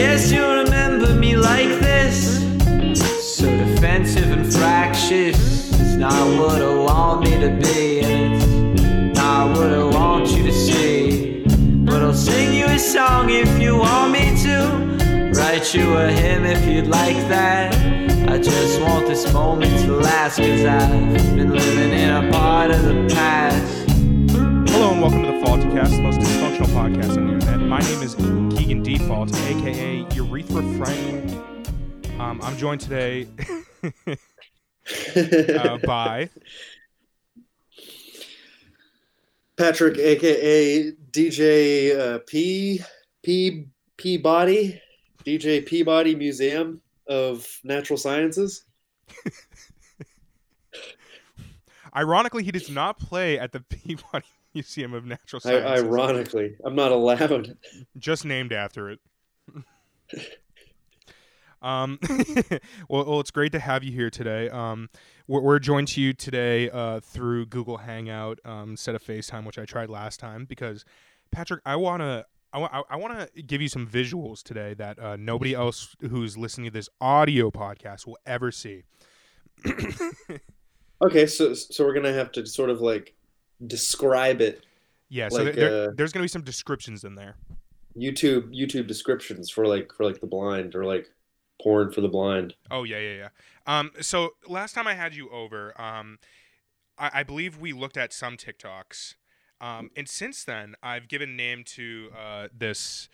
guess you remember me like this. So defensive and fractious. It's not what I want me to be, and it's not what I want you to see. But I'll sing you a song if you want me to. Write you a hymn if you'd like that. I just want this moment to last, cause I've been living in a part of the past. Hello and welcome to the Faulty Cast, the most dysfunctional podcast on the internet. My name is Default, aka Urethra Franklin. Um, I'm joined today uh, by Patrick, aka DJ uh, P P Peabody, DJ Peabody Museum of Natural Sciences. Ironically, he does not play at the Peabody Museum of Natural I, ironically, I'm not allowed. just named after it. um, well, well, it's great to have you here today. Um, we're, we're joined to you today uh, through Google Hangout um, instead of FaceTime, which I tried last time because Patrick, I wanna. I, wa- I want to give you some visuals today that uh, nobody else who's listening to this audio podcast will ever see. Okay, so so we're gonna have to sort of like describe it. Yeah, so Like, there, uh, there's going to be some descriptions in there. YouTube YouTube descriptions for like for like the blind or like porn for the blind. Oh yeah, yeah, yeah. Um, so last time I had you over, um, I, I believe we looked at some TikToks, um, and since then I've given name to uh, this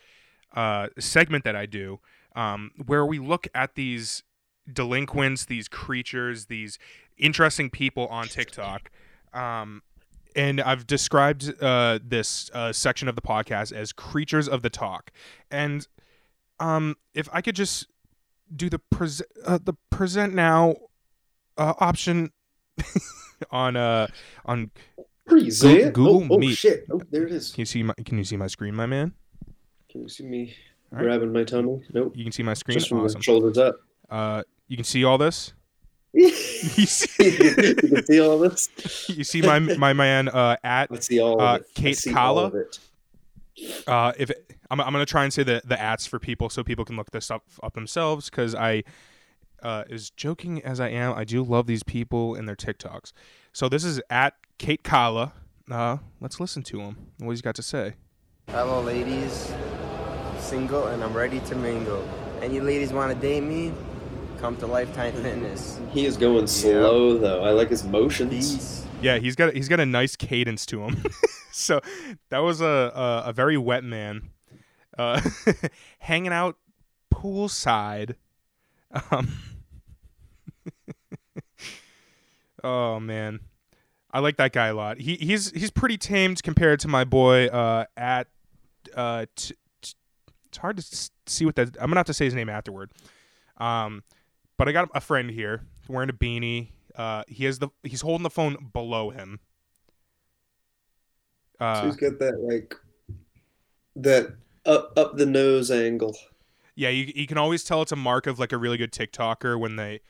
uh, segment that I do, um, where we look at these delinquents, these creatures, these interesting people on TikTok. Um, and I've described uh, this uh, section of the podcast as creatures of the Tok. And um, if I could just do the pres- uh, the present now uh, option on uh on Present. Google oh, oh Meet. shit! Oh, there it is. can you see my can you see my screen, my man? Can you see me right. grabbing my tummy? Nope. You can see my screen. Just from Awesome. shoulders up. Uh, you can see all this. You You see, can see all this. you see my my man uh, at Let's see all Uh, of it. Kate see Kala? all of it. uh if it, I'm I'm gonna try and say the the ats for people so people can look this up up themselves because I uh as joking as I am I do love these people and their TikToks. So this is at Kate Kala. Uh, let's listen to him. What he's got to say. Hello, ladies. Single and I'm ready to mingle. Any ladies want to date me? Come to Lifetime Fitness. He is going slow though. I like his motions. Peace. Yeah, he's got he's got a nice cadence to him. so that was a a, a very wet man, uh, hanging out poolside. Um, oh man, I like that guy a lot. He he's he's pretty tamed compared to my boy uh, at uh, t- t- it's hard to s- see what that. I'm gonna have to say his name afterward. Um, but I got a friend here wearing a beanie. Uh, he has the he's holding the phone below him. So Uh, he's got that like that up up the nose angle. yeah, you you can always tell it's a mark of like a really good TikToker when they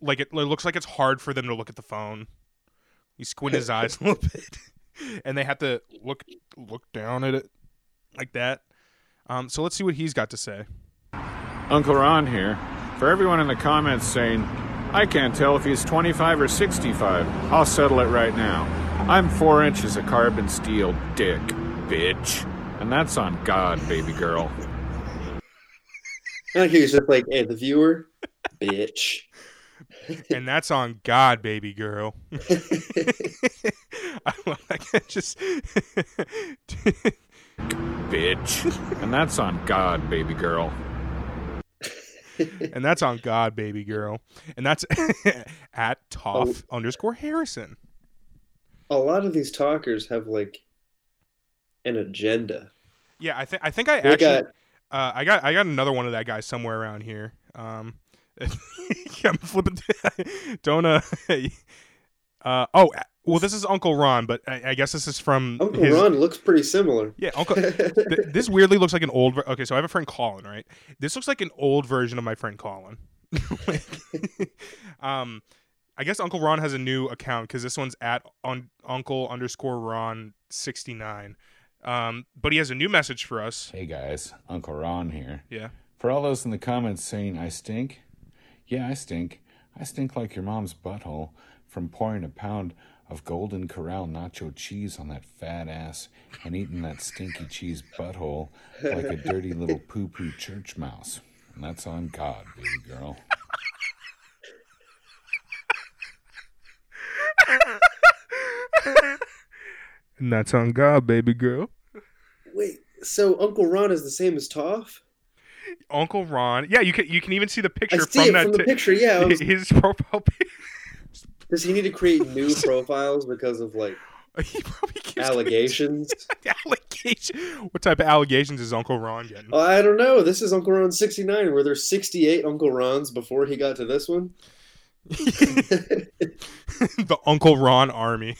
like it, it looks like it's hard for them to look at the phone. He squint his eyes a little bit, and they have to look look down at it like that. Um, so let's see what he's got to say. Uncle Ron here. For everyone in the comments saying, I can't tell if he's 25 or 65, I'll settle it right now. I'm four inches of carbon steel dick, bitch. And that's on God, baby girl. I like he was just like, hey, the viewer, bitch. and that's on God, baby girl. I like just Bitch. And that's on God, baby girl. And that's on God, baby girl, and that's at Toff underscore Harrison. A lot of these talkers have like an agenda. Yeah, I think I think I They actually got uh, I got I got another one of that guy somewhere around here. Um, I'm flipping. don't uh, uh oh well this is Uncle Ron, but I, I guess this is from Uncle his, Ron looks pretty similar. Yeah, Uncle. th- this weirdly looks like an old. Ver- okay, so I have a friend Colin, right? This looks like an old version of my friend Colin. Like, um, I guess Uncle Ron has a new account because this one's at un- Uncle underscore Ron sixty nine. Um, but he has a new message for us. Hey guys, Uncle Ron here. Yeah. For all those in the comments saying I stink, yeah, I stink. I stink like your mom's butthole from pouring a pound of Golden Corral nacho cheese on that fat ass and eating that stinky cheese butthole like a dirty little poo poo church mouse. And that's on God, baby girl. And that's on God, baby girl. Wait, so Uncle Ron is the same as Toph? Uncle Ron. Yeah, you can you can even see the I picture see from it that from the ti- picture. Yeah, was- his profile picture. Does he need to create new profiles because of like He probably keeps allegations? Allegation. What type of allegations is Uncle Ron getting? Well, I don't know. This is Uncle Ron 69. Were there 68 Uncle Rons before he got to this one? the Uncle Ron army.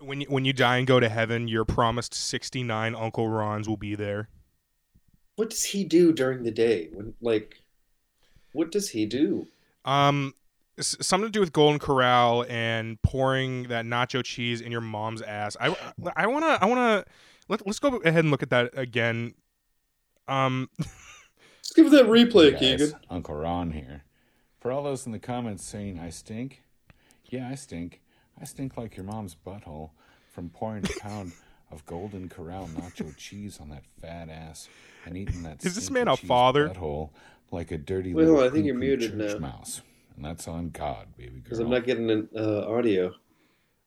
when you, when you die and go to heaven, you're promised 69 Uncle Rons will be there. What does he do during the day? When like, what does he do? Um, something to do with Golden Corral and pouring that nacho cheese in your mom's ass. I, I wanna I wanna let, let's go ahead and look at that again. Um, Let's give it that replay, Hey, guys, Keegan. Uncle Ron here. For all those in the comments saying I stink, yeah, I stink. I stink like your mom's butthole from pouring a pound of Golden Corral nacho cheese on that fat ass and eating that. Is this man a father? Butthole like a dirty Wait, little hold on, I think you're muted now. mouse. And that's on God, baby girl. Because. I'm not getting an uh, audio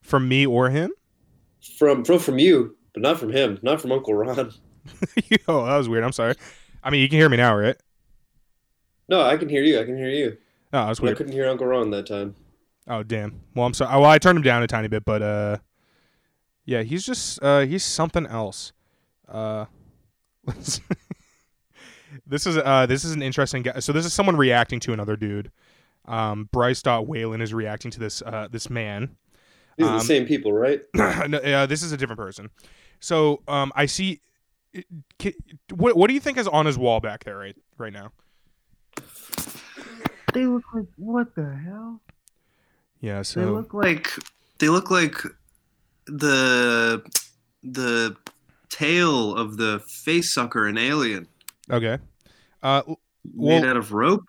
from me or him? from from from you, but not from him, not from Uncle Ron. oh, that was weird. I'm sorry. I mean, you can hear me now, right? No, I can hear you. I can hear you. Oh, that's But I couldn't hear Uncle Ron that time. Oh, damn. Well, I'm sorry. Well, I turned him down a tiny bit, but uh, yeah, he's just uh, he's something else. Uh, let's- this is uh, this is an interesting guy. So this is someone reacting to another dude. Um, Bryce Dot Whalen is reacting to this uh, this man. These are Um, the same people, right? no, uh, this is a different person. So um, I see. Ki- What what do you think is on his wall back there right right now? They look like what the hell? Yeah. So they look like they look like the the tail of the face sucker in Alien, okay. Uh, made well, out of rope.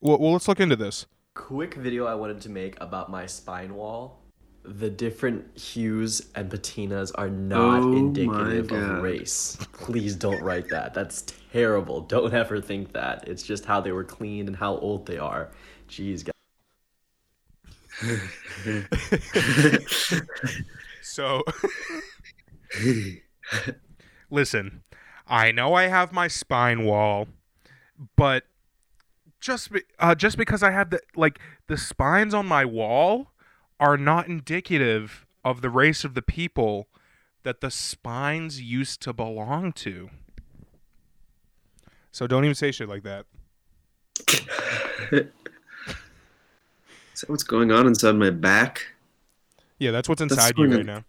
well, well, let's look into this. quick video I wanted to make about my spine wall. The different hues and patinas are not Oh indicative of race. Please don't write that. That's terrible. Don't ever think that. It's just how they were cleaned and how old they are. Jeez, guys. So, listen, I know I have my spine wall, but just be, uh, just because I have the like the spines on my wall are not indicative of the race of the people that the spines used to belong to. So don't even say shit like that. Is that what's going on inside my back? Yeah, that's what's That's inside you right now.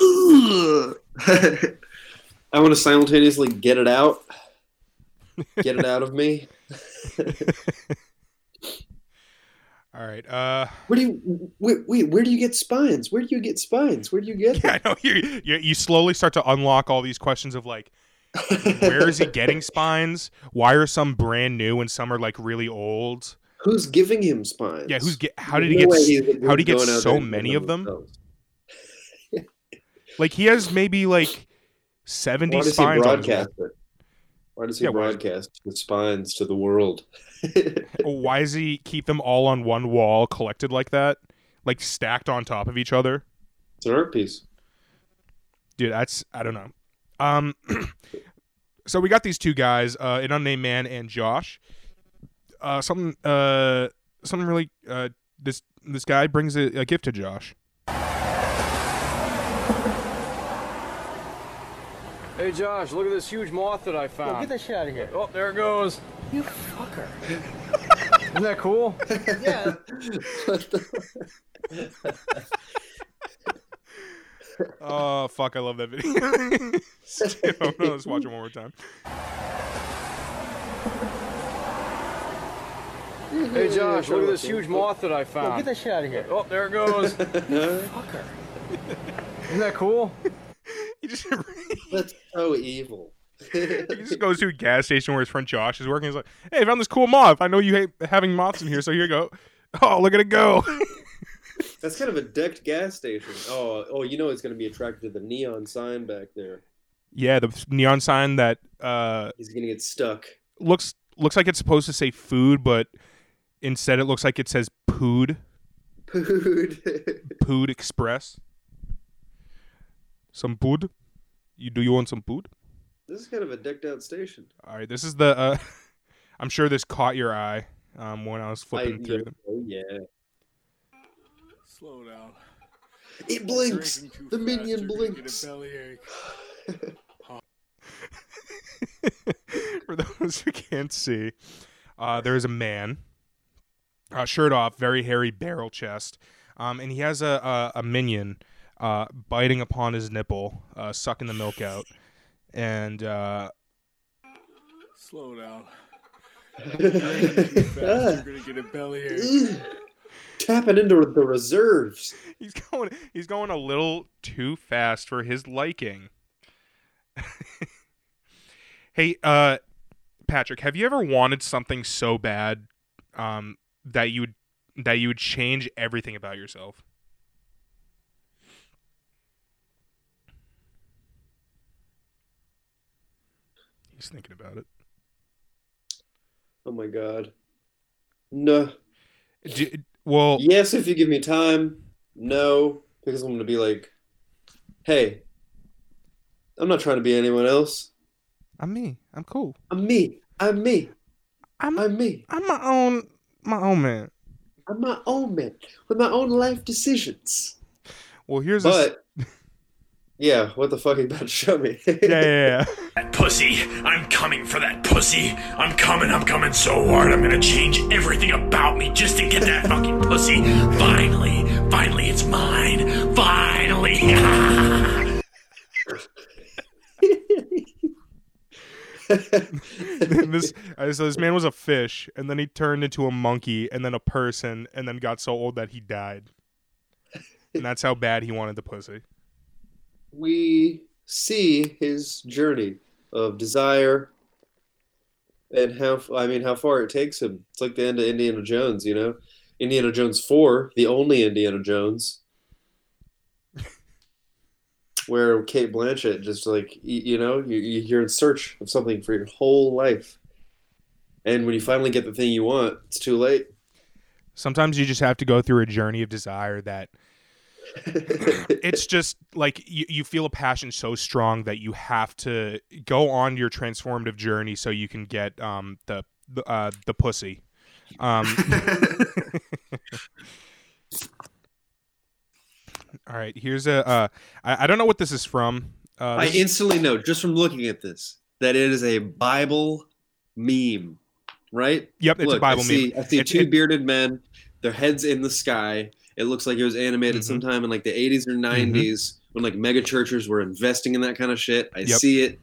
I want to simultaneously get it out, get it out of me. All right. Uh Where do you wait, wait? Where do you get spines? Where do you get spines? Where do you get Yeah, I know. You, you you slowly start to unlock all these questions of like, where is he getting spines? Why are some brand new and some are like really old? Who's giving him spines? Yeah, who's get? How did he get? How did he get so many of them? Like he has maybe like seventy Why does he spines his broadcast it? Why does he Yeah, broadcast the spines to the world? Why does he keep them all on one wall, collected like that, like stacked on top of each other? It's an art piece. Dude, that's I don't know. Um, so we got these two guys, uh, an unnamed man and Josh. Uh, something, uh, something really. Uh, this this guy brings a, a gift to Josh. Hey Josh, look at this huge moth that I found. Get that shit out of here. Oh, there it goes. You fucker. Isn't that cool? Yeah. Oh fuck! I love that video. Dude, I'm gonna let's watch it one more time. Hey mm-hmm. Josh, look at this huge moth that I found. Get that shit out of here. Oh, there it goes. Fucker. Isn't that cool? You just That's so evil. he just goes to a gas station where his friend Josh is working. He's like, "Hey, I found this cool moth. I know you hate having moths in here, so here you go. Oh, look at it go." That's kind of a decked gas station. Oh, oh, you know it's going to be attracted to the neon sign back there. yeah, the neon sign that uh, He's going to get stuck. looks looks like it's supposed to say food, but instead it looks like it says Pood Food. Pood Express. Some pood. You do you want some pood? this is kind of a decked out station. All right, this is the. Uh, I'm sure this caught your eye um, when I was flipping I- through yeah, them. Oh yeah. Slow down. It blinks. The minion you're gonna get a blinks. For those who can't see, uh, there is a man, uh, shirt off, very hairy barrel chest, um, and he has a a, a minion uh, biting upon his nipple, uh, sucking the milk out, and uh, Slow down. Drinking too fast, you're gonna get a bellyache. Tapping into the reserves. he's going he's going a little too fast for his liking. hey, uh, Patrick, have you ever wanted something so bad um, that you would that you would change everything about yourself? He's thinking about it. Oh my god. No. Do, well, Yes, if you give me time. No, because I'm going to be like, hey, I'm not trying to be anyone else. I'm me. I'm cool. I'm me. I'm me. I'm I'm me. I'm my own my own man. I'm my own man with my own life decisions. Well, here's a But yeah, what the fuck are you about to show me? yeah, yeah, yeah. That pussy. I'm coming for that pussy. I'm coming, I'm coming so hard. I'm gonna change everything about me just to get that fucking pussy. Finally, finally, it's mine. Finally. this so this man was a fish, and then he turned into a monkey, and then a person, and then got so old that he died. And that's how bad he wanted the pussy. We see his journey of desire and how I mean how far it takes him. It's like the end of Indiana Jones, you know. Indiana Jones 4, the only Indiana Jones, where Cate Blanchett just like you know you, you- you're in search of something for your whole life, and when you finally get the thing you want, it's too late. Sometimes you just have to go through a journey of desire that it's just like you, you feel a passion so strong that you have to go on your transformative journey so you can get um the the, uh, the pussy. Um, all right, here's a. Uh, I, I don't know what this is from. Uh, I instantly know just from looking at this that it is a Bible meme, right? Yep, it's a Bible I see, meme. I see It's- two it- bearded men, their heads in the sky. It looks like it was animated Mhm. sometime in like the 80s or 90s when like mega churches were investing in that kind of shit. I Yep. see it.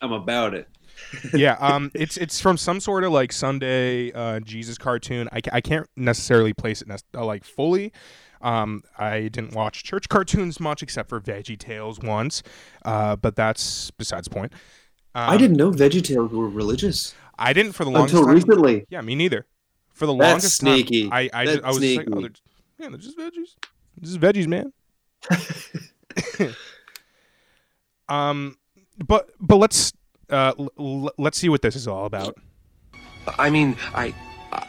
I'm about it. yeah, um, it's it's from some sort of like Sunday uh, Jesus cartoon. I, I can't necessarily place it nec- uh, like fully. Um, I didn't watch church cartoons much except for Veggie Tales once, uh, but that's besides the point. Um, I didn't know Veggie Tales were religious I didn't for the longest until time. recently. Yeah, me neither. For the That's longest sneaky. time, I I, That's I was like, oh, sneaky. just, yeah, they're just veggies. This is veggies, man. um, but but let's uh l- l- let's see what this is all about. I mean, I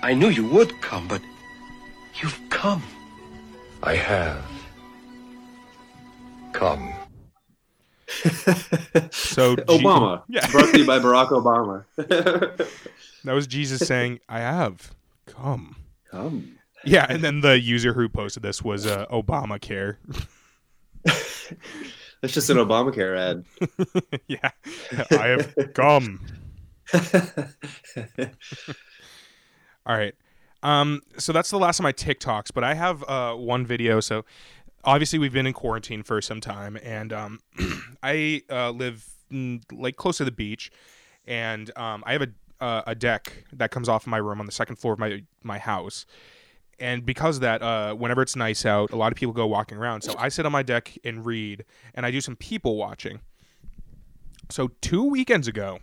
I knew you would come, but you've come. I have come. So Je- Obama. yeah, Brought to you by Barack Obama. that was Jesus saying, "I have come." Come. Yeah, and then the user who posted this was uh, Obamacare. That's just an Obamacare ad. yeah, I have come. All right. Um, so that's the last of my TikToks, but I have uh, one video. So obviously we've been in quarantine for some time, and um, I uh, live like close to the beach, and um, I have a uh, a deck that comes off of my room on the second floor of my my house. And because of that, uh, whenever it's nice out, a lot of people go walking around. So I sit on my deck and read, and I do some people watching. So two weekends ago,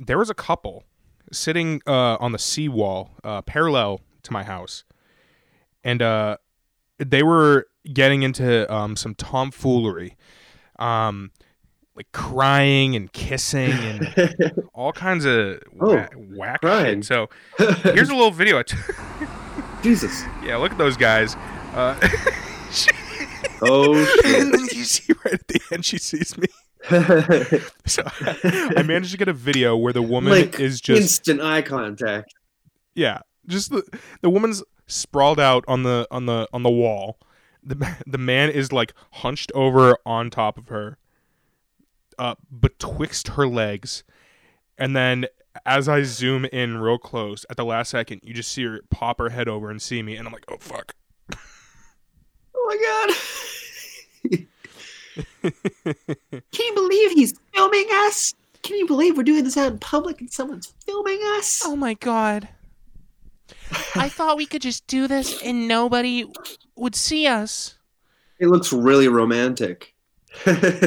there was a couple sitting uh, on the seawall, uh, parallel to my house, and uh, they were getting into um, some tomfoolery, um, like crying and kissing and all kinds of wha- whack crying. shit. So here's a little video. I t- Jesus. yeah, look at those guys. Uh, Oh and then shit. you see right at the end, she sees me. So I managed to get a video where the woman like is just instant eye contact. yeah, just the the woman's sprawled out on the on the on the wall. The the man is like hunched over on top of her, uh, betwixt her legs, and then as I zoom in real close at the last second, you just see her pop her head over and see me, and I'm like, oh fuck. Oh my god. Can you believe he's filming us? Can you believe we're doing this out in public and someone's filming us? Oh my god. I thought we could just do this and nobody would see us. It looks really romantic.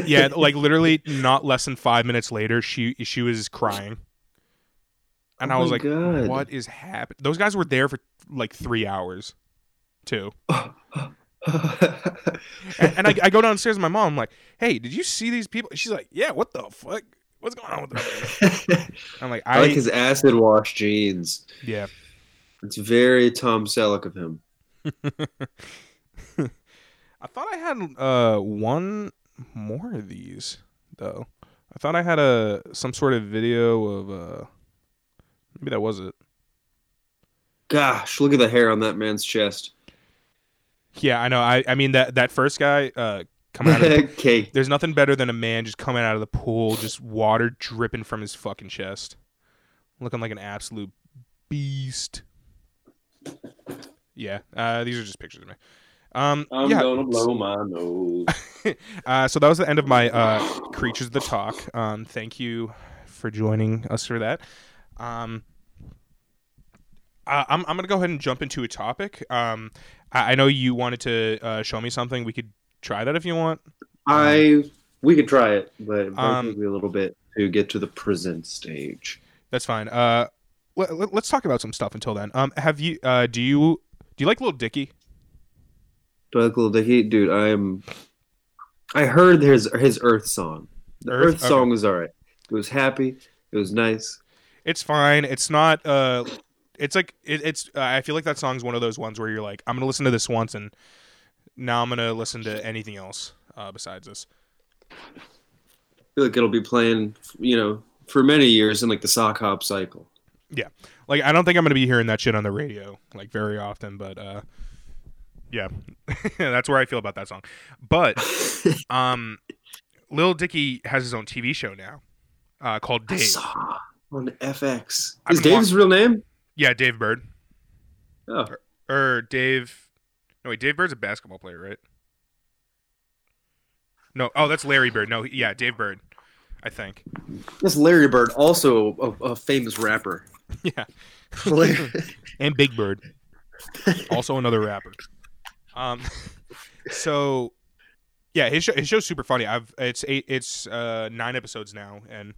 yeah, like literally not less than five minutes later, she she was crying, and Oh I was like, God. "What is happening?" Those guys were there for like three hours, too. and and I, I go downstairs with my mom. I'm like, "Hey, did you see these people?" She's like, "Yeah, what the fuck? What's going on with them?" I'm like, I, "I, like his acid wash jeans. yeah." It's very Tom Selleck of him. I thought I had uh one more of these though. I thought I had a some sort of video of uh maybe that was it. Gosh, look at the hair on that man's chest. Yeah, I know. I I mean that that first guy uh coming out of the, Okay. There's nothing better than a man just coming out of the pool just water dripping from his fucking chest. Looking like an absolute beast. Yeah, uh these are just pictures of me. Um I'm yeah. gonna blow my nose. uh, so that was the end of my uh, creatures of the Tok. Um, thank you for joining us for that. Um, I- I'm I'm gonna go ahead and jump into a topic. Um, I, I know you wanted to uh, show me something. We could try that if you want. I we could try it, but it might Um, take me a little bit to get to the present stage. That's fine. Uh, let, let, us talk about some stuff until then. Um, have you uh, do you do you like Little Dicky? Do I a little dicky? Dude, I'm. I heard his his Earth song. The Earth? Earth, song was alright. It was happy. It was nice. It's fine. It's not. Uh, it's like it, it's. Uh, I feel like that song's one of those ones where you're like, I'm gonna listen to this once, and now I'm gonna listen to anything else uh, besides this. I feel like it'll be playing, you know, for many years in like the sock hop cycle. Yeah, like I don't think I'm gonna be hearing that shit on the radio like very often, but uh, yeah, that's where I feel about that song. But um, Lil Dicky has his own TV show now, uh, called I Dave. saw on FX. I've Is Dave's real name? Yeah, Dave Burd. Oh. Or, or Dave. No, wait, Dave Bird's a basketball player, right? No, oh, that's Larry Bird. No, yeah, Dave Burd, I think. That's Larry Bird, also a, a famous rapper. Yeah. And Big Bird, also another rapper. Um, so yeah, his show, his show's super funny. I've it's eight, it's uh nine episodes now, and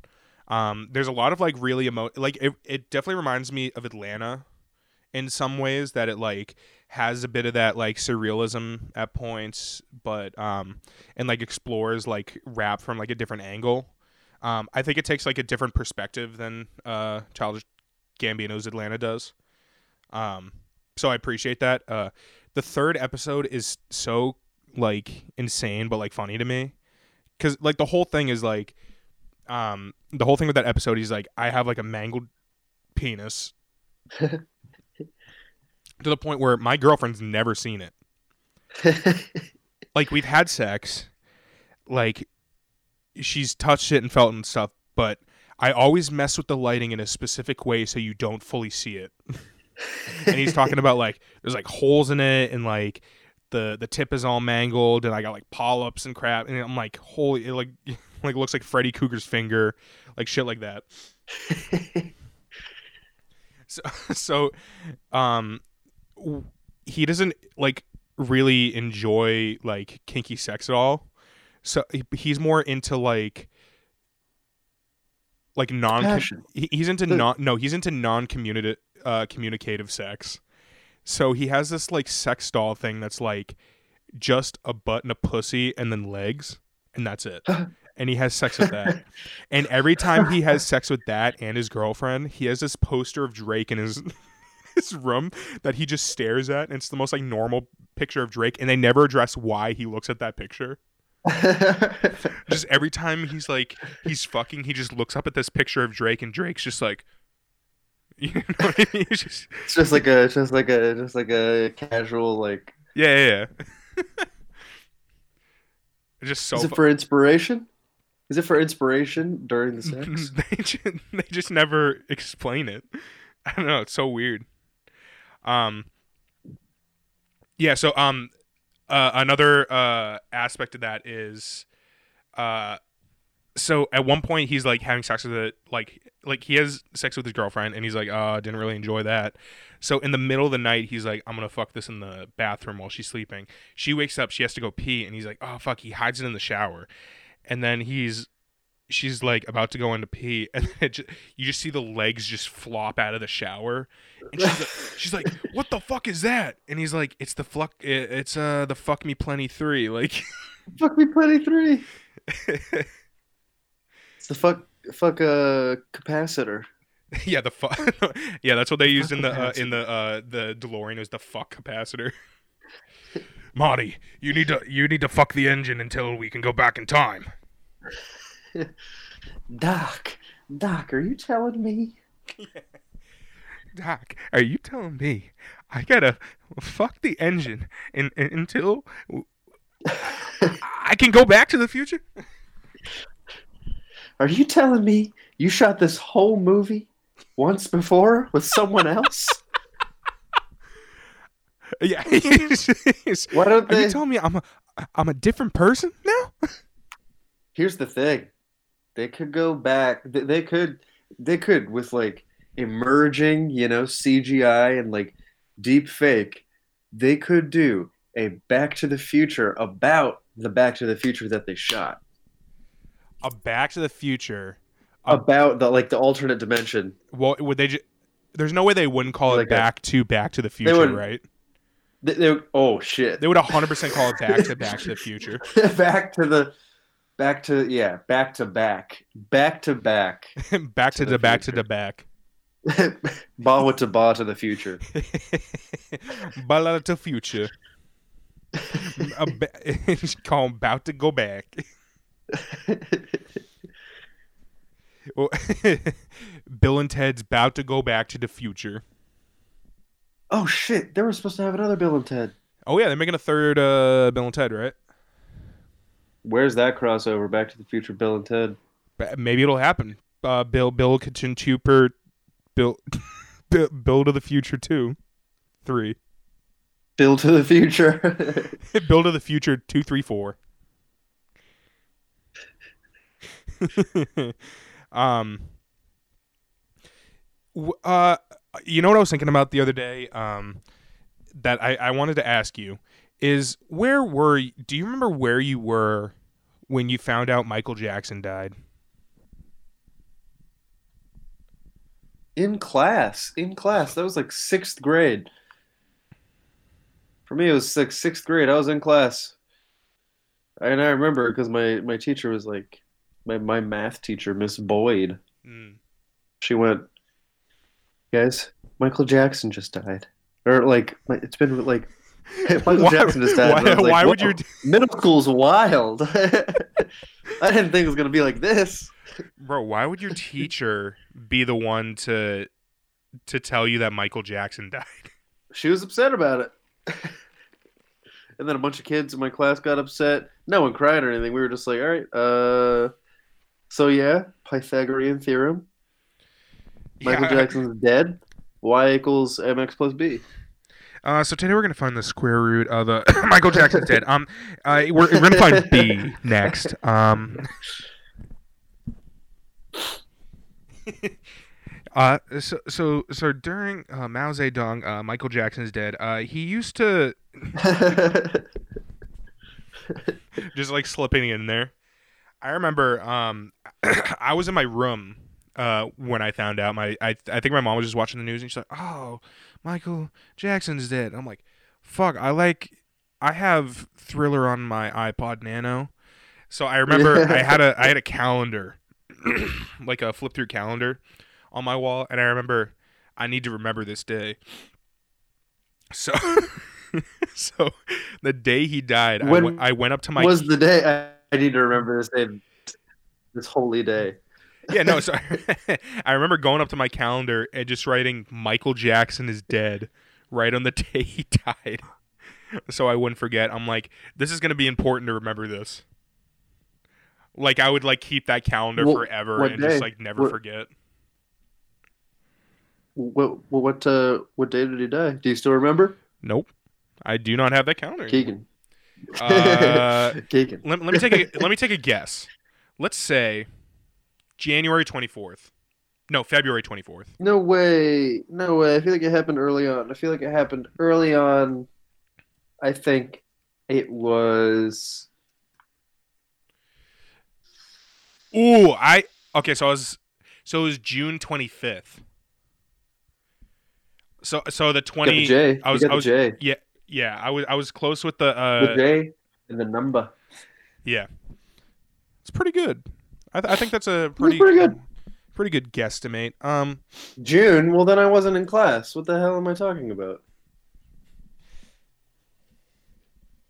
um, there's a lot of like really emo like it. It definitely reminds me of Atlanta in some ways that it like has a bit of that like surrealism at points, but um, and like explores like rap from like a different angle. Um, I think it takes like a different perspective than uh, Childish Gambino's Atlanta does. Um, so I appreciate that. Uh, the third episode is so like insane, but like funny to me, because like the whole thing is like, um, the whole thing with that episode he's like I have like a mangled penis to the point where my girlfriend's never seen it. like we've had sex, like she's touched it and felt it and stuff, but I always mess with the lighting in a specific way so you don't fully see it. and he's talking about like there's like holes in it and like the the tip is all mangled and I got like polyps and crap and I'm like holy like like looks like Freddy Krueger's finger like shit like that. so so um he doesn't like really enjoy like kinky sex at all. So he's more into like like non he's into The- non no he's into non communicative uh communicative sex so he has this like sex doll thing that's like just a butt and a pussy and then legs and that's it and he has sex with that and every time he has sex with that and his girlfriend he has this poster of drake in his his room that he just stares at and it's the most like normal picture of drake and they never address why he looks at that picture just every time he's like he's fucking he just looks up at this picture of drake and drake's just like you know what I mean? He's just, It's just like a, just like a, just like a casual like. yeah, yeah, yeah. Just so Is it fu- for inspiration? Is it for inspiration during the sex? they just, they just never explain it. I don't know. It's so weird. Um. Yeah. So um, uh, another uh aspect of that is, uh, so at one point he's like having sex with it, like like he has sex with his girlfriend, and he's like, I didn't really enjoy that. So in the middle of the night, he's like, I'm gonna fuck this in the bathroom while she's sleeping. She wakes up, she has to go pee, and he's like, oh fuck, he hides it in the shower, and then he's she's like about to go into pee and then it ju- you just see the legs just flop out of the shower and she's like, she's like what the fuck is that and he's like it's the fuck it, it's uh the fuck me plenty 3 like fuck me plenty three. It's the fuck, fuck uh, capacitor. yeah the fuck yeah that's what they used in the uh, in the uh the DeLorean was the fuck capacitor Marty you need to you need to fuck the engine until we can go back in time Doc, Doc, are you telling me? Doc, are you telling me I gotta fuck the engine in, in, until I can go back to the future? Are you telling me you shot this whole movie once before with someone else? Yeah. Why don't Are you telling me I'm a I'm a different person now? Here's the thing: they could go back. They, they could, they could with like emerging, you know, CGI and like deep fake. They could do a Back to the Future about the Back to the Future that they shot. A Back to the Future. About the like the alternate dimension. Well, would they just? There's no way they wouldn't call Like it a- Back to Back to the Future, right? They, they, oh shit! They would 100 percent call it Back to Back to the Future. back to the, back to yeah, back to back, back to back, back to, the, back to the back. ba to ba to the future. Bala to future. Call about to go back. Bill and Ted's about to go back to the future. Oh shit! They were supposed to have another Bill and Ted. Oh yeah, they're making a third uh, Bill and Ted, right? Where's that crossover? Back to the Future, Bill and Ted. Ba- Maybe it'll happen. Uh, Bill Bill Kitchen Tuper, Bill Bill Bill to the Future two, three. Bill to the Future. Bill to the Future two three four. um. w- Uh, you know what I was thinking about the other day? Um, that I I wanted to ask you is where were you, do you remember where you were when you found out Michael Jackson died? in class, in class. That was like sixth grade. For me, it was like sixth grade. I was in class, and I remember because my my teacher was like, my my math teacher, Miss Boyd. Mm. She went, guys, Michael Jackson just died, or like it's been like. Michael Why- Jackson just died. why- like, why would "Whoa, you- Middle school's wild. I didn't think it was gonna be like this. Bro, why would your teacher be the one to to tell you that Michael Jackson died? She was upset about it. and then a bunch of kids in my class got upset. No one cried or anything. We were just like, all right, uh, so yeah, Pythagorean theorem. Michael Yeah. Jackson's dead. Y equals mx plus b. Uh, so today we're gonna find the square root of uh, Michael Jackson's dead. Um, uh, we're, we're gonna find B next. Um, uh, so so so during uh, Mao Zedong, uh, Michael Jackson's dead. Uh, he used to just like slipping in there. I remember um, I was in my room uh, when I found out. My I I think my mom was just watching the news and she's like, "Oh, Michael Jackson's dead." I'm like, "Fuck!" I like I have Thriller on my iPod Nano, so I remember I had a I had a calendar, like a flip through calendar, on my wall, and I remember I need to remember this day. So. so the day he died, I When went- I went up to my was the day I, I need to remember this day, this holy day. Yeah, no. So I remember going up to my calendar and just writing Michael Jackson is dead right on the day he died, so I wouldn't forget. I'm like, this is gonna be important to remember this. Like I would like keep that calendar forever and day? just like never What- forget. What what what, uh, what day did he die? Do you still remember? Nope, I do not have that calendar. Keagan. Uh, Keagan. Let, let me take a let me take a guess. Let's say January 24th. No, February 24th. No way. No way. I feel like it happened early on. I feel like it happened early on. I think it was Ooh, I okay. So I was so it was June twenty fifth. So so the twenty. J. I was I was J. yeah yeah I was I was close with the uh the J and the number. yeah. It's pretty good. I, th- I think that's a pretty pretty good. pretty good guesstimate. Um, June. Well, then I wasn't in class. What the hell am I talking about?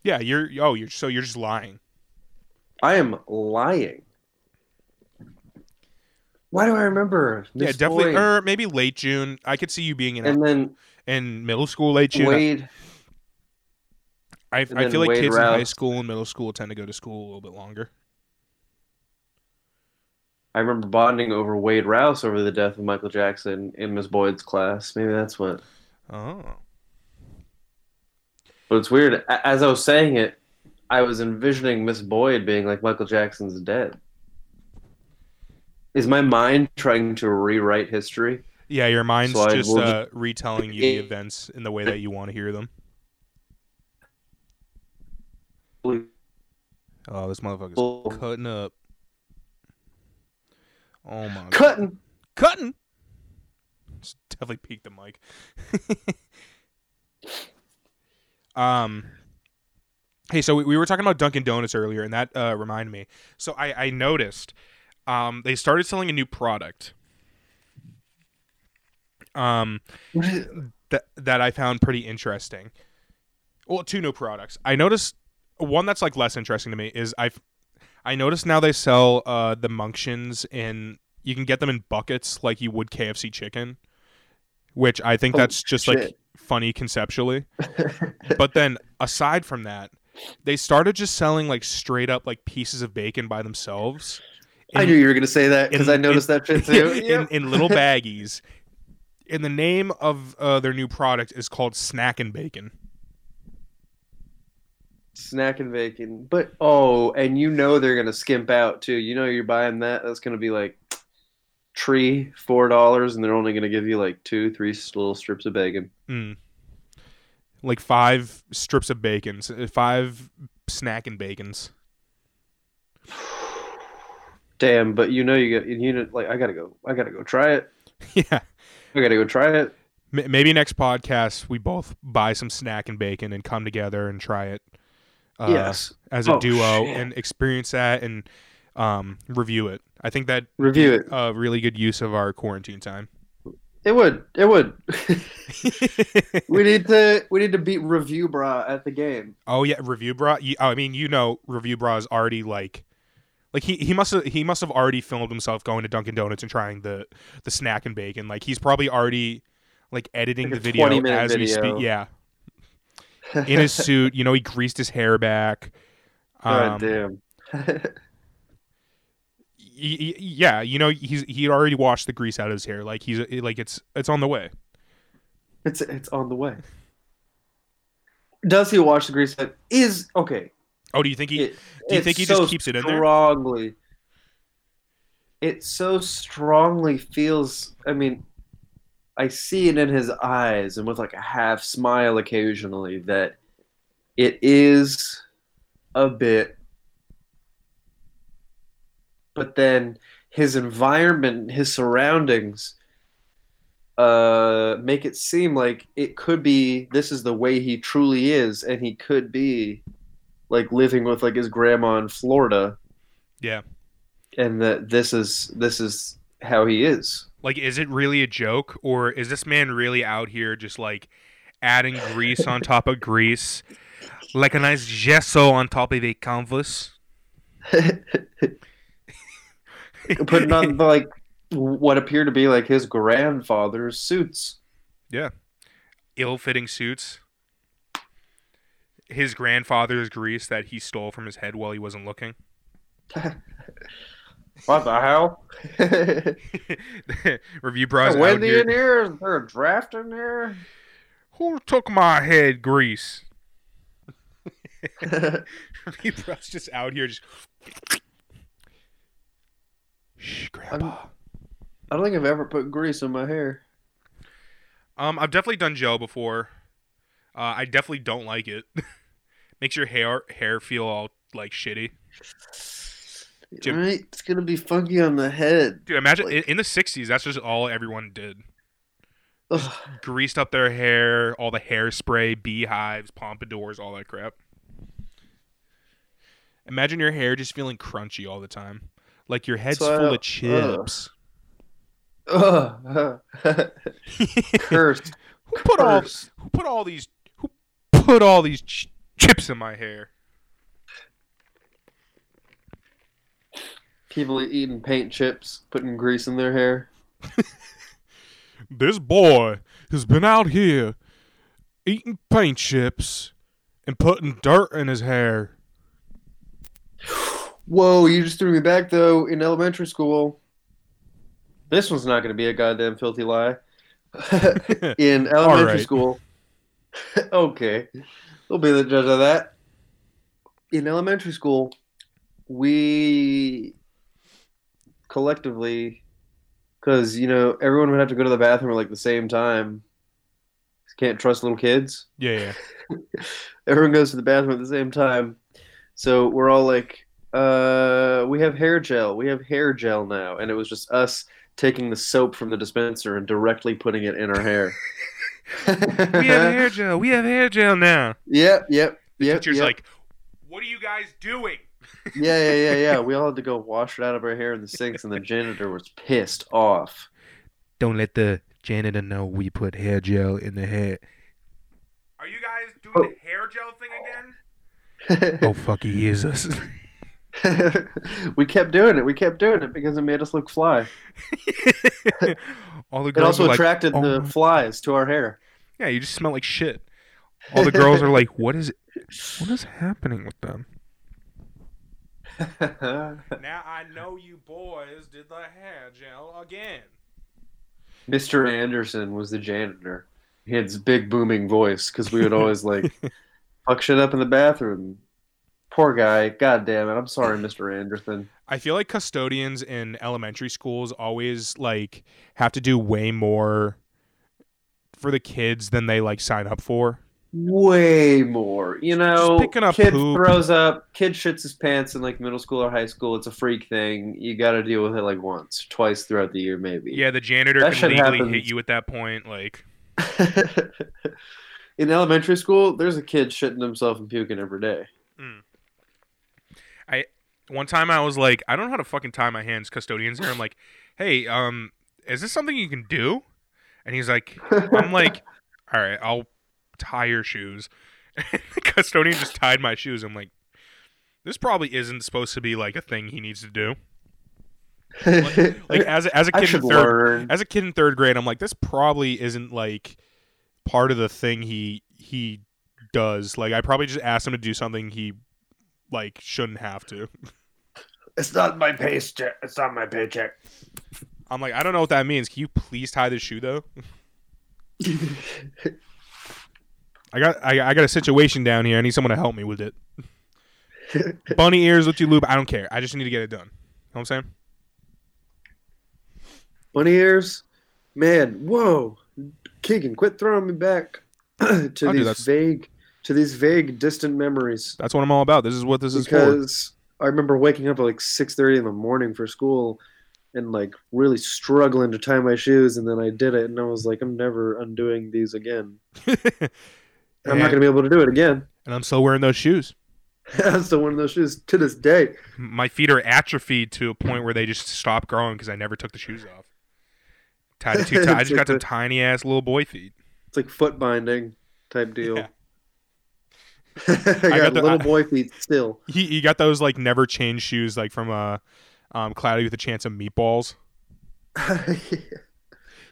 yeah, you're oh you're so you're just lying. I am lying. Why do I remember? yeah, definitely, or maybe late June. I could see you being in and then in middle school late June. Wade. I, I feel like Wade kids in high school and middle school tend to go to school a little bit longer. I remember bonding over Wade Rouse over the death of Michael Jackson in Miss Boyd's class. Maybe that's what. Oh. But it's weird. As I was saying it, I was envisioning Miss Boyd being like Michael Jackson's dead. Is my mind trying to rewrite history? Yeah, your mind's So just uh, just- retelling you the events in the way that you want to hear them. Oh, this motherfucker's cutting up. Oh my god. Cutting. Cutting. Just definitely peaked the mic. um Hey, so we, we were talking about Dunkin' Donuts earlier, and that uh, reminded me. So I, I noticed um, they started selling a new product um, that that I found pretty interesting. Well, two new products. I noticed one that's like less interesting to me is I've I noticed now they sell uh, the Munchkins in you can get them in buckets like you would KFC chicken, which I think Oh, that's just like funny conceptually. but then aside from that, they started just selling like straight up like pieces of bacon by themselves. I knew you were going to say that because I noticed in- that shit too. in, in little baggies. And the name of uh, their new product is called Snack and Bacon. Snack and bacon. But oh, and you know they're gonna skimp out too. You know you're buying that. That's gonna be like tree four dollars, and they're only gonna give you like two, three little strips of bacon. Mm. Like five strips of bacon, uh, five snack and bacons. Damn, but you know you get you know like I gotta go. I gotta go try it. Yeah. I gotta go try it. M- maybe next podcast we both buy some snack and bacon and come together and try it. Uh, Yes. As a Oh, duo shit. and experience that and um, review it. I think that Review it. A really good use of our quarantine time. It would. It would. we need to. We need to beat Review Brah at the game. Oh yeah, Review Brah. I mean, you know, Review Brah is already like, like he he must have he must have already filmed himself going to Dunkin' Donuts and trying the the snack and bacon. Like he's probably already like editing Like the video 20-minute as we speak. Yeah, in his suit. You know, he greased his hair back. God Um, damn. y- y- yeah, you know, he's he already washed the grease out of his hair. Like he's like it's it's on the way. It's it's on the way. Does he wash the grease? That is okay. Oh, do you think he? It- do you think he so just keeps it in there? strongly? It so strongly feels. I mean, I see it in his eyes, and with like a half smile occasionally, that it is a bit. But then his environment, his surroundings, uh, make it seem like it could be this is the way he truly is, and he could be like living with like his grandma in Florida, Yeah. and that this is this is how he is. Like, is it really a joke, or is this man really out here just like adding grease on top of grease, like a nice gesso on top of a canvas? Putting on like what appear to be like his grandfather's suits. Yeah. Ill-fitting suits. His grandfather's grease that he stole from his head while he wasn't looking. What the hell? Review Brah Wendy here. in here? Is there a draft in here? Who took my head grease? Review Brah just out here just. Shh, grandpa. I don't think I've ever put grease in my hair. Um, I've definitely done gel before. Uh, I definitely don't like it. Makes your hair hair feel all like shitty. Dude. Right? It's gonna be funky on the head. Dude, imagine in, in the '60s. That's just all everyone did. Greased up their hair, all the hairspray, beehives, pompadours, all that crap. Imagine your hair just feeling crunchy all the time, like your head's So, full uh, of chips. Ugh. Cursed. Who put all who put all these who put all these ch- chips in my hair? People eating paint chips, putting grease in their hair. This boy has been out here eating paint chips and putting dirt in his hair. Whoa, you just threw me back though. In elementary school, this one's not going to be a goddamn filthy lie. in elementary right. school, okay, we'll be the judge of that. In elementary school, we collectively, because you know everyone would have to go to the bathroom at like the same time. Can't trust little kids. Yeah, yeah. Everyone goes to the bathroom at the same time. So we're all like, uh, we have hair gel. We have hair gel now. And it was just us taking the soap from the dispenser and directly putting it in our hair. we have hair gel. We have hair gel now. Yep, yep, The yep. teacher's yep. like, "What are you guys doing?" Yeah, yeah, yeah, yeah. We all had to go wash it out of our hair in the sinks, and the janitor was pissed off. Don't let the janitor know we put hair gel in the hair. Are you guys doing oh. the hair gel thing again? oh fuck, he is us. we kept doing it. We kept doing it because it made us look fly. All the girls It also are like, attracted "Oh the flies to our hair. Yeah, you just smell like shit. All the girls are like, "What is, what is happening with them?" now I know you boys did the hair gel again. Mr. Anderson was the janitor. He had this big booming voice because we would always like fuck shit up in the bathroom. Poor guy. God damn it. I'm sorry, Mr. Anderson. I feel like custodians in elementary schools always like have to do way more for the kids than they like sign up for. Way more. You know, picking up kid poop. throws up, kid shits his pants in like middle school or high school. It's a freak thing. You got to deal with it like once, twice throughout the year, maybe. Yeah, the janitor That can legally happens. hit you at that point. Like, In elementary school, there's a kid shitting himself and puking every day. I one time I was like, I don't know how to fucking tie my hands. Custodians there. I'm like, hey, um, is this something you can do? And he's like, I'm like, all right, I'll tie your shoes. And the custodian just tied my shoes. I'm like, this probably isn't supposed to be like a thing he needs to do. Like, like as a, as a kid in third learn. as a kid in third grade, I'm like, this probably isn't like part of the thing he he does. Like, I probably just asked him to do something he like shouldn't have to. It's not my paycheck. It's not my paycheck. I'm like, I don't know what that means. Can you please tie this shoe though? I got I, I got a situation down here. I need someone to help me with it. Bunny ears with you lube. I don't care. I just need to get it done. You know what I'm saying? Bunny ears, man. Whoa, Keagan, quit throwing me back to Oh, these vague, to these vague, distant memories. That's what I'm all about. This is what this is because I remember waking up at like six thirty in the morning for school, and like really struggling to tie my shoes, and then I did it, and I was like, I'm never undoing these again. I'm not gonna be able to do it again. And I'm still wearing those shoes. I'm still wearing those shoes to this day. My feet are atrophied to a point where they just stop growing because I never took the shoes off. Tied too tight. I just got some tiny ass little boy feet. It's like foot binding type deal. Yeah. I got, got the- little I- boy feet still. He he got those like never change shoes like from uh um Cloudy with a Chance of Meatballs. he,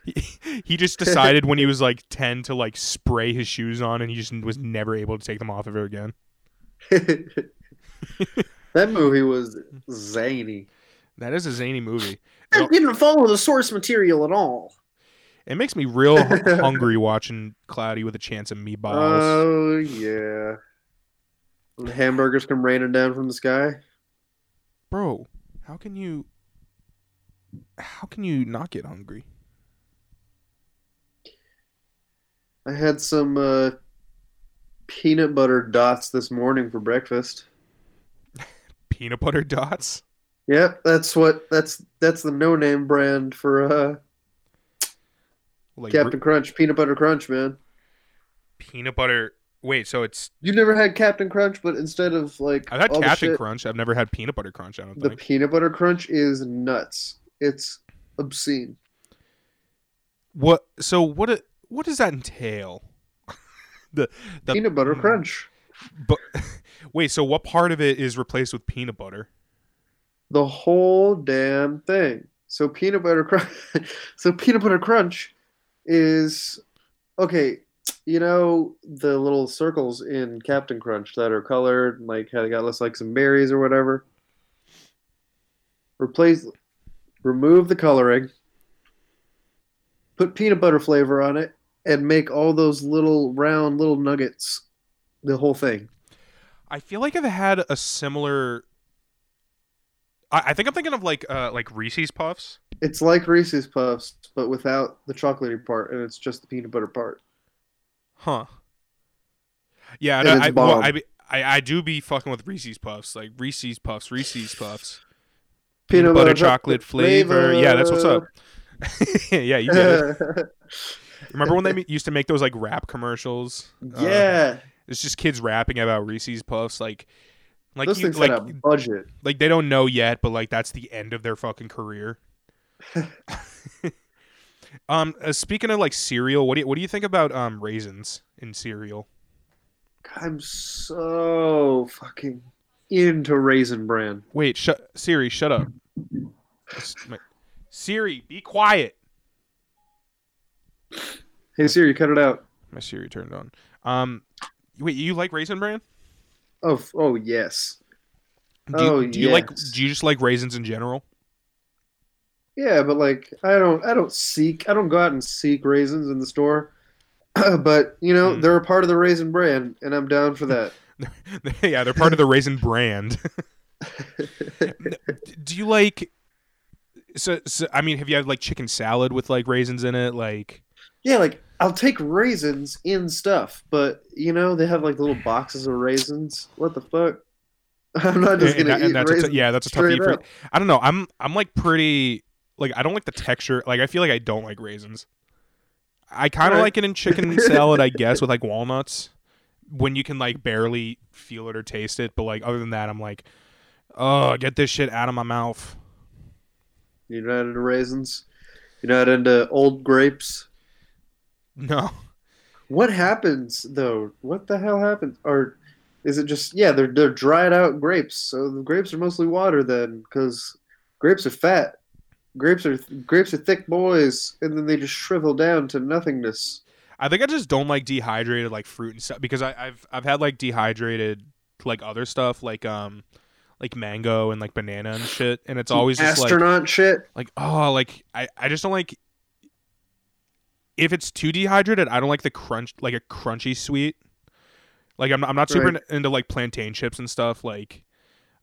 he just decided when he was like 10 to like spray his shoes on and he just was never able to take them off ever again. that movie was zany. That is a zany movie. It didn't follow the source material at all. It makes me real hungry watching Cloudy with a Chance of Meatballs. Oh yeah. The hamburgers come raining down from the sky. Bro, how can you how can you not get hungry? I had some uh, peanut butter dots this morning for breakfast. Peanut butter dots? Yep, that's what that's that's the no name brand for uh, Like Captain re- Crunch peanut butter crunch, man. peanut butter Wait, so it's You've never had Captain Crunch, but instead of like I've had Captain shit- Crunch. I've never had peanut butter crunch, I don't the think. peanut butter crunch is nuts. It's obscene. What so what it- what does that entail? the, the peanut butter hmm. crunch. But wait, so what part of it is replaced with peanut butter? The whole damn thing. So peanut butter crunch. so peanut butter crunch is okay. You know the little circles in Captain Crunch that are colored, like how they got less like some berries or whatever. Replace, remove the coloring. Put peanut butter flavor on it, and make all those little round little nuggets. The whole thing. I feel like I've had a similar. I, I think I'm thinking of like uh like Reese's Puffs. It's like Reese's Puffs, but without the chocolatey part, and it's just the peanut butter part. Huh. Yeah, it's I, well. I, be- I I do be fucking with Reese's Puffs, like Reese's Puffs, Reese's Puffs, Peanut butter chocolate chocolate flavor. Yeah, that's what's up. yeah, you get it. Remember when they used to make those like rap commercials? Uh, Yeah. it's just kids rapping about Reese's Puffs, like, like Those you, things like, had a budget. like they don't know yet, but like that's the end of their fucking career. um, uh, speaking of like cereal, what do you what do you think about um raisins in cereal? I'm so fucking into Raisin Bran. Wait, shut Siri, shut up. Siri, be quiet. Hey Siri, cut it out. My Siri turned on. Um, wait, you like raisin bran? Oh, oh yes. Do you, oh do you like? yes. Do you just like raisins in general? Yeah, but like I don't, I don't seek, I don't go out and seek raisins in the store. but you know, Hmm. they're a part of the Raisin Brand, and I'm down for that. yeah, they're part of the raisin brand. do you like? So, so, I mean, have you had like chicken salad with like raisins in it? Like, Yeah, like I'll take raisins in stuff, but you know they have like little boxes of raisins. What the fuck? I'm not just and gonna and eat that's a t- raisins. yeah, that's a tough eat for. I don't know. I'm I'm like pretty like I don't like the texture. Like I feel like I don't like raisins. I kind of Alright. like it in chicken salad, I guess, with like walnuts when you can like barely feel it or taste it. But like other than that, I'm like, oh, get this shit out of my mouth. You're not into raisins. You're not into old grapes. No. What happens though? What the hell happens? Or is it just yeah? They're they're dried out grapes, so the grapes are mostly water then, because grapes are fat. Grapes are grapes are thick boys, and then they just shrivel down to nothingness. I think I just don't like dehydrated like fruit and stuff because I, I've I've had like dehydrated like other stuff like um like mango and like banana and shit, and it's always just like astronaut shit. like oh like I, I just don't like if it's too dehydrated i don't like the crunch like a crunchy sweet like i'm, I'm not super Right. into like plantain chips and stuff like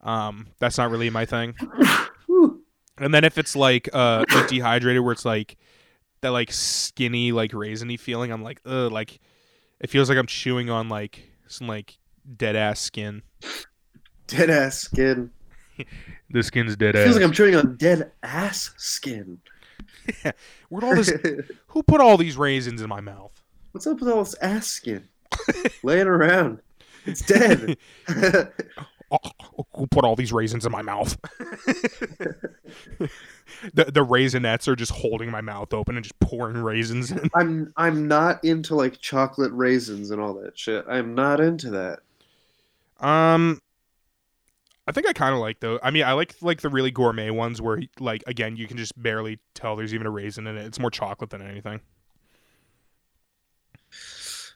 um that's not really my thing and then if it's like uh like dehydrated where it's like that like skinny like raisiny feeling i'm like ugh like it feels like i'm chewing on like some like dead ass skin Dead ass skin. the skin's dead It feels ass. like I'm chewing on dead ass skin. Where'd all this? who put all these raisins in my mouth? What's up with all this ass skin? Laying around. It's dead. Who put all these raisins in my mouth? the the raisinets are just holding my mouth open and just pouring raisins in. I'm I'm not into like chocolate raisins and all that shit. I'm not into that. Um, I think I kind of like those. I mean, I like like the really gourmet ones where like again you can just barely tell there's even a raisin in it. It's more chocolate than anything.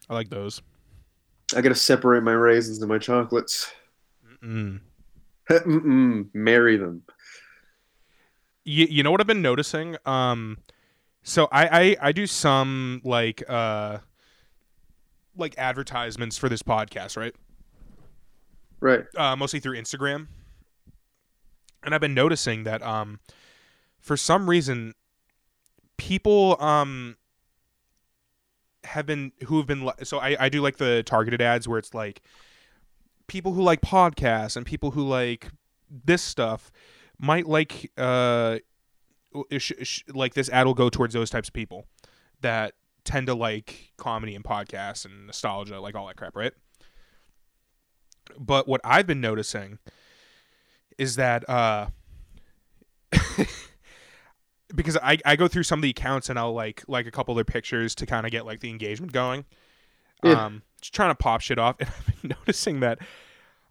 I like those. I gotta separate my raisins and my chocolates. Mm. Mm-mm. Marry them. You, you know what I've been noticing? Um, so I, I I do some like uh like advertisements for this podcast, right? Right. Uh, mostly through Instagram, and I've been noticing that um, for some reason, people um have been who have been so I I do like the targeted ads where it's like people who like podcasts and people who like this stuff might like uh like this ad will go towards those types of people that tend to like comedy and podcasts and nostalgia like all that crap right but what i've been noticing is that uh because I, I go through some of the accounts and I'll like like a couple of their pictures to kind of get like the engagement going. Yeah. Um just trying to pop shit off and I've been noticing that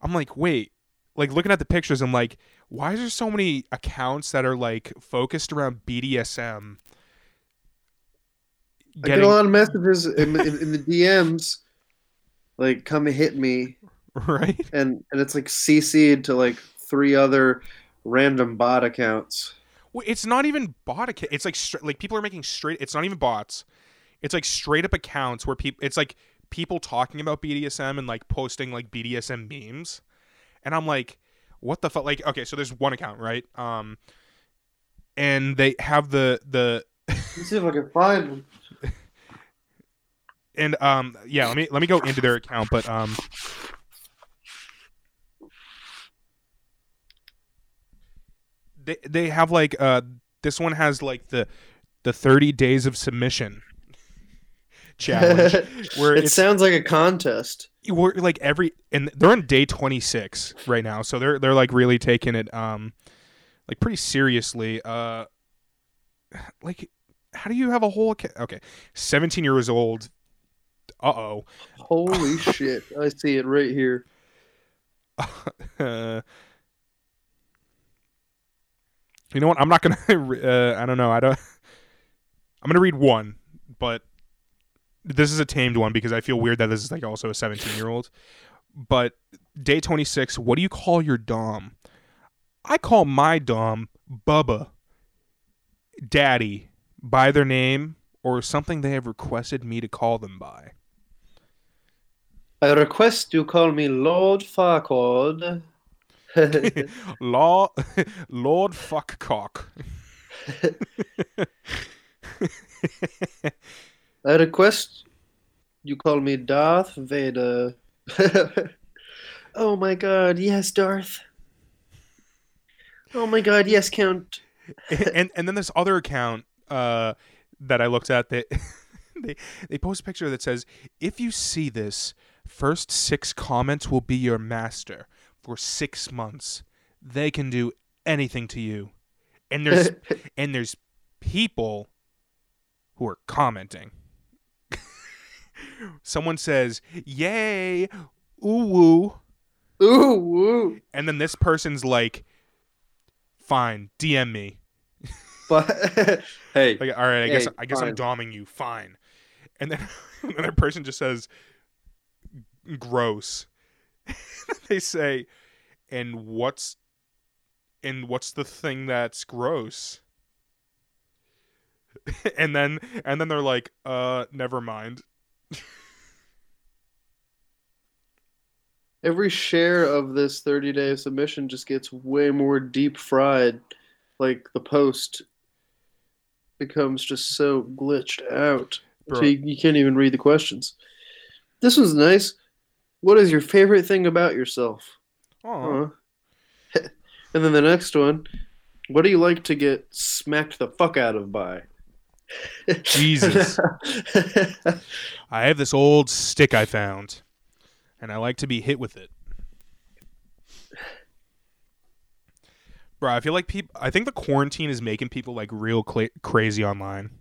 I'm like, wait, like looking at the pictures, I'm like, why is there so many accounts that are like focused around BDSM? I get a lot of messages in, in, in the DMs, like "come hit me," right? And and it's like CC'd to like three other random bot accounts. Well, it's not even bot account. It's like like people are making straight. It's not even bots. It's like straight up accounts where people. It's like people talking about BDSM and like posting like BDSM memes, and I'm like, what the fuck? Like, okay, so there's one account, right? Um, and they have the the Let's see if I can find them. and um yeah let me let me go into their account but um they they have like uh this one has like the the 30 days of submission challenge where it sounds like a contest. we're like every and they're on day 26 right now so they're they're like really taking it um like pretty seriously uh like how do you have a whole okay 17 years old uh-oh Holy shit! I see it right here. uh, you know what? I'm not gonna uh, i don't know. I don't i'm gonna read one but this is a tamed one because i feel weird that this is like also a 17 year old but day 26 what do you call your dom? I call my dom bubba. Daddy by their name or something they have requested me to call them by. I request you call me Lord Farquaad. Law, Lord Fuckcock. I request you call me Darth Vader. oh my god, yes, Darth. Oh my god, yes, Count. and and then this other account uh, that I looked at that they they post a picture that says, "If you see this, first six comments will be your master for six months. They can do anything to you." And there's and there's people who are commenting. Someone says, "Yay, ooh woo." Ooh woo. And then this person's like, "Fine, DM me." But hey, like, all right, I guess I guess I'm doming you. Fine. And then another person just says, "Gross." they say, "And what's and what's the thing that's gross?" and then and then they're like, "Uh, never mind." Every share of this 30 day submission just gets way more deep fried. Like the post becomes just so glitched out. So you, you can't even read the questions. This one's nice. What is your favorite thing about yourself? Aw. Aw. And then the next one, what do you like to get smacked the fuck out of by? Jesus. I have this old stick I found, and I like to be hit with it. Bro, I feel like people. I think the quarantine is making people like real cla crazy online.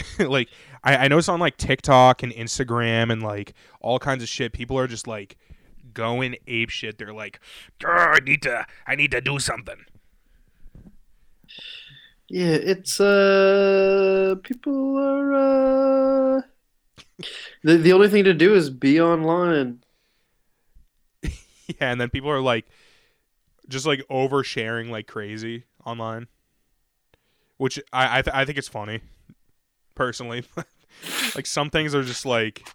like, I, I noticed on like TikTok and Instagram and like all kinds of shit, people are just like going ape shit. They're like, I need to, I need to do something. Yeah, it's uh people are uh the the only thing to do is be online. Yeah, and then people are like, just like oversharing like crazy online, which I I, th- I think it's funny, personally. like some things are just like,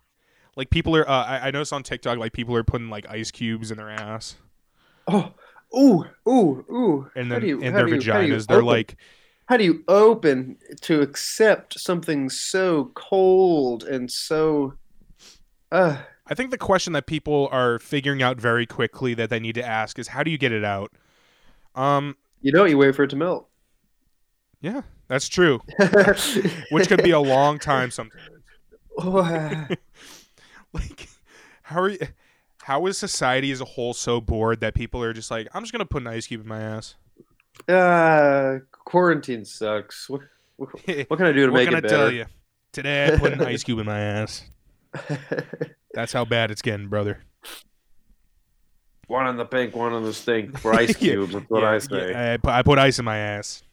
like people are. Uh, I I noticed on TikTok like people are putting like ice cubes in their ass Oh, ooh, ooh, ooh. and then you- in their do you- how do you vaginas. They're open- like, how do you open to accept something so cold and so uh I think the question that people are figuring out very quickly that they need to ask is how do you get it out? Um, you know you wait for it to melt. yeah, that's true. Which could be a long time sometimes. like how are you how is society as a whole so bored that people are just like i'm just gonna put an ice cube in my ass uh quarantine sucks. What, what, what can I do to make it? better? what can i better? tell you today i put an ice cube in my ass that's how bad it's getting brother One on the pink, one on the stink. For ice Yeah, cube, that's what yeah, I say. yeah, I, put, I put ice in my ass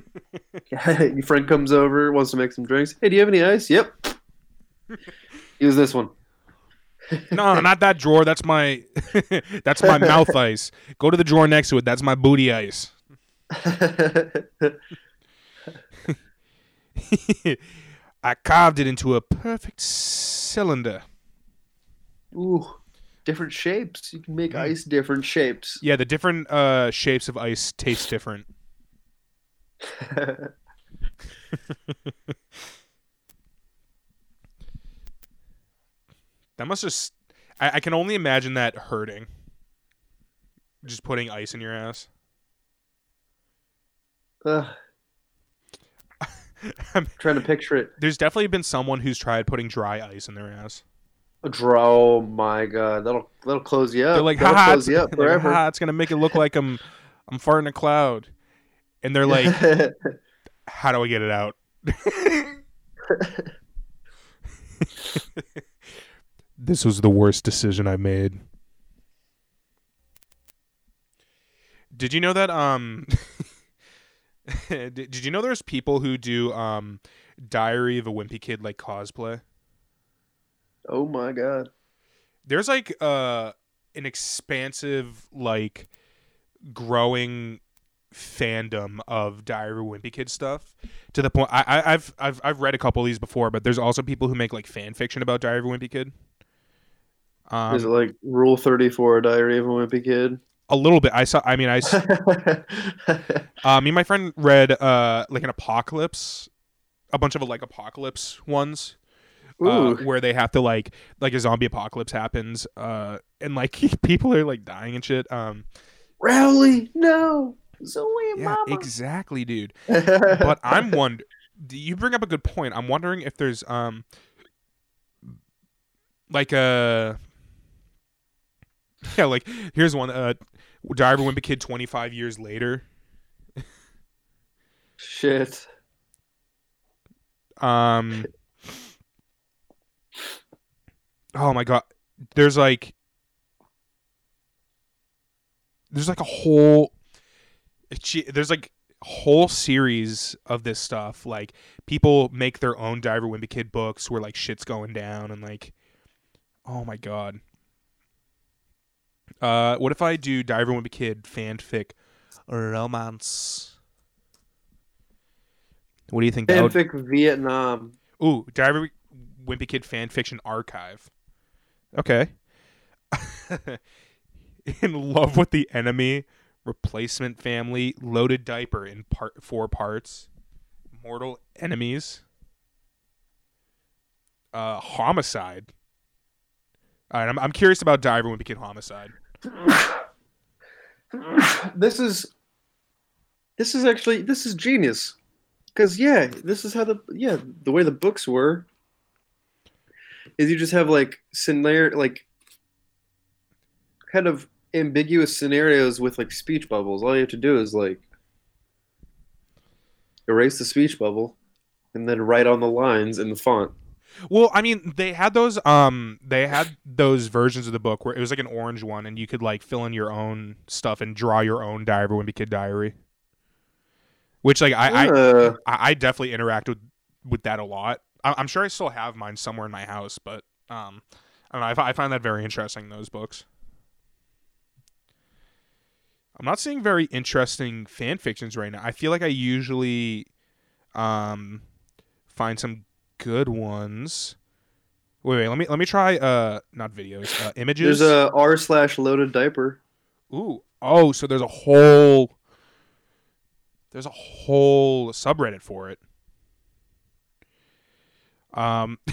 Your friend comes over, wants to make some drinks. Hey, do you have any ice? Yep. Use this one. no not that drawer that's my that's my mouth ice go to the drawer next to it that's my booty ice i carved it into a perfect cylinder Ooh, different shapes. You can make Mm. ice different shapes. Yeah, the different uh, shapes of ice taste different. that must just. I, I can only imagine that hurting. Just putting ice in your ass. Ugh. I'm trying to picture it. There's definitely been someone who's tried putting dry ice in their ass. Draw. Oh my god, that'll that'll close you up. They're like, that'll ha, close you up like, forever. "Ha, it's gonna make it look like I'm, I'm farting a cloud, and they're like, how do I get it out? this was the worst decision I made. Did you know that um did, did you know there's people who do um Diary of a Wimpy Kid like cosplay? oh my god. There's like uh an expansive like growing fandom of Diary of Wimpy Kid stuff to the point I, I I've I've I've read a couple of these before, but there's also people who make like fan fiction about Diary of a Wimpy Kid. Um, Is it like Rule Thirty Four, Diary of a Wimpy Kid? a little bit. I saw. I mean, I. uh, me and my friend read uh like an apocalypse, a bunch of like apocalypse ones. Uh, where they have to like like a zombie apocalypse happens uh and like people are like dying and shit um Rowley, no. Zoe and yeah Mama. exactly dude but i'm wonder you bring up a good point i'm wondering if there's um like a yeah like here's one uh diver wimpy kid 25 years later Shit. Um. Oh my god, there's like, there's like a whole, gee, there's like a whole series of this stuff. Like people make their own Diver Wimpy Kid books where like shit's going down and like, oh my god. Uh, what if I do Diver Wimpy Kid fanfic romance? What do you think? that would- Fanfic Vietnam. Ooh, Diver Wimpy Kid fanfiction archive. Okay. in love with the enemy, replacement family, loaded diaper in part four parts, mortal enemies, uh, homicide. All right, I'm I'm curious about Diver Wimpy Kid homicide. this is this is actually this is genius because yeah this is how the yeah the way the books were is you just have like scenario like kind of ambiguous scenarios with like speech bubbles all you have to do is like erase the speech bubble and then write on the lines in the font Well, I mean, they had those um they had those versions of the book where it was like an orange one and you could like fill in your own stuff and draw your own Diary Wimpy Kid diary. Which like I Uh. I, I definitely interact with with that a lot. I, I'm sure I still have mine somewhere in my house, but um I don't know. I, I find that very interesting. Those books. I'm not seeing very interesting fan fictions right now. I feel like I usually um find some good ones. Wait, wait, let me let me try uh not videos, uh, images. there's a r slash loaded diaper Ooh. Oh, so there's a whole there's a whole subreddit for it. Um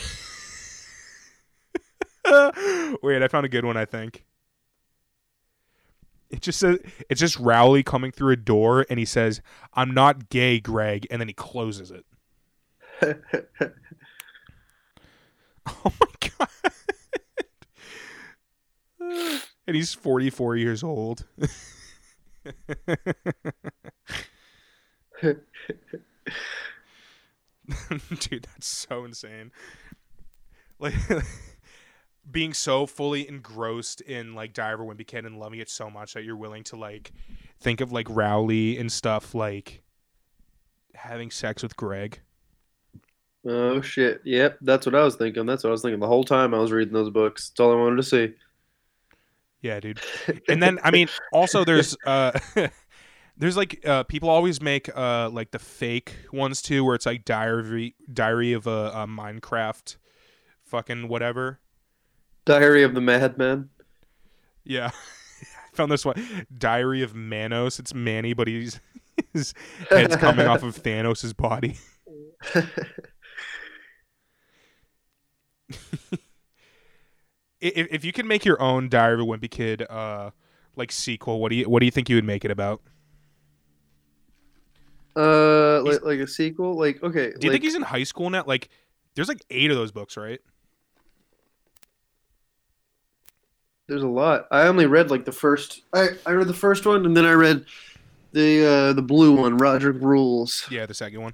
Wait, I found a good one, I think. It just says it's just Rowley coming through a door and he says, "I'm not gay, Greg," and then he closes it. oh my god. and he's 44 years old. Dude, that's so insane. Like being so fully engrossed in like Diary of a Wimpy Kid and loving it so much that you're willing to like think of like Rowley and stuff like having sex with Greg. oh shit yep that's what i was thinking that's what i was thinking the whole time i was reading those books that's all i wanted to see Yeah, dude. And then I mean, also there's uh there's like uh people always make uh like the fake ones too where it's like diary diary of a, a Minecraft fucking whatever. Diary of the madman Yeah. I found this one. Diary of Manos. It's Manny, but he's his head's coming off of Thanos' body. if, if you could make your own Diary of a Wimpy Kid uh like sequel, what do you what do you think you would make it about? uh like, like a sequel like okay Do you like, think he's in high school now? Like, there's like eight of those books, right? There's a lot i only read like the first i i read the first one and then i read the uh the blue one roderick rules Yeah, the second one.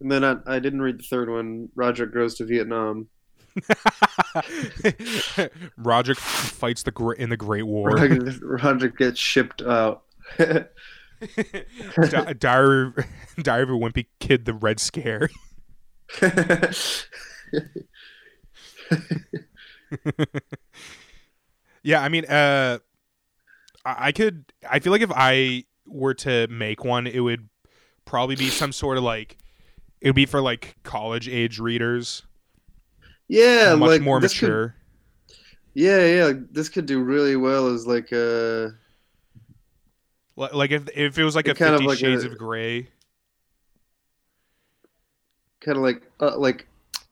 and then i, I didn't read the third one roderick goes to vietnam Roderick fights the in the Great War. roderick, roderick gets shipped out Di- Diary, Diary of a Wimpy Kid, the Red Scare. yeah, I mean, uh, I could. I feel like if I were to make one, it would probably be some sort of like. It would be for like college age readers. yeah much like more this could- mature. yeah yeah this could do really well as like a Li- Like if if it was like a Kind of like Shades a- of Grey. kind of like uh, like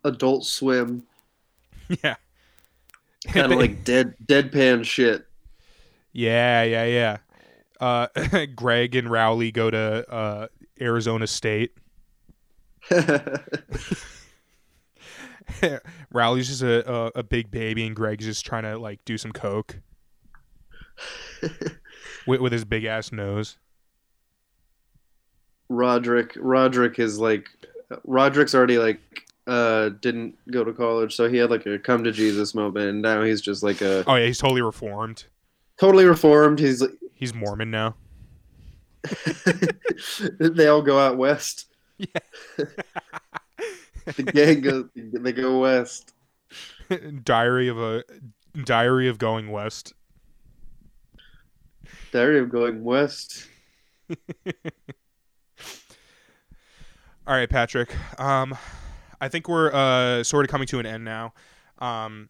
adult swim Yeah. kind of like dead deadpan shit Yeah, yeah, yeah. Uh, Greg and Rowley go to uh, Arizona State. Rowley's just a, a a big baby, and Greg's just trying to like do some coke with, with his big ass nose. Roderick Roderick is like Roderick's already like uh didn't go to college so he had like a come to Jesus moment and now he's just like a Oh yeah, he's totally reformed. totally reformed he's He's Mormon now. they all go out west Yeah. the gang goes they go west Diary of a Diary of Going West. diary of going west All right, Patrick. Um, I think we're uh, sort of coming to an end now. Um,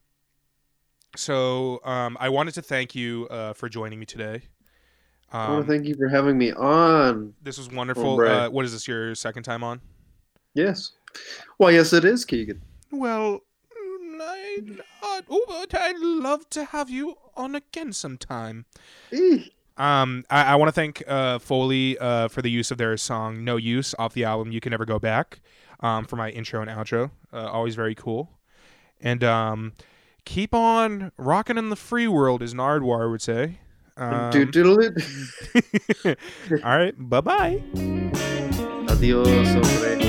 so um, I wanted to thank you uh, for joining me today. I want Um, to thank you for having me on this was wonderful. Uh, what is this? Your second time on? yes well yes it is Keagan Well, I, uh, oh, but I'd love to have you on again sometime. Um, I, I want to thank uh, Foley uh, for the use of their song "No Use" off the album "You Can Never Go Back" um, for my intro and outro. Uh, always very cool. And um, keep on rocking in the free world, as Nardwuar would say. Um, all right, bye bye. Adios, hombre.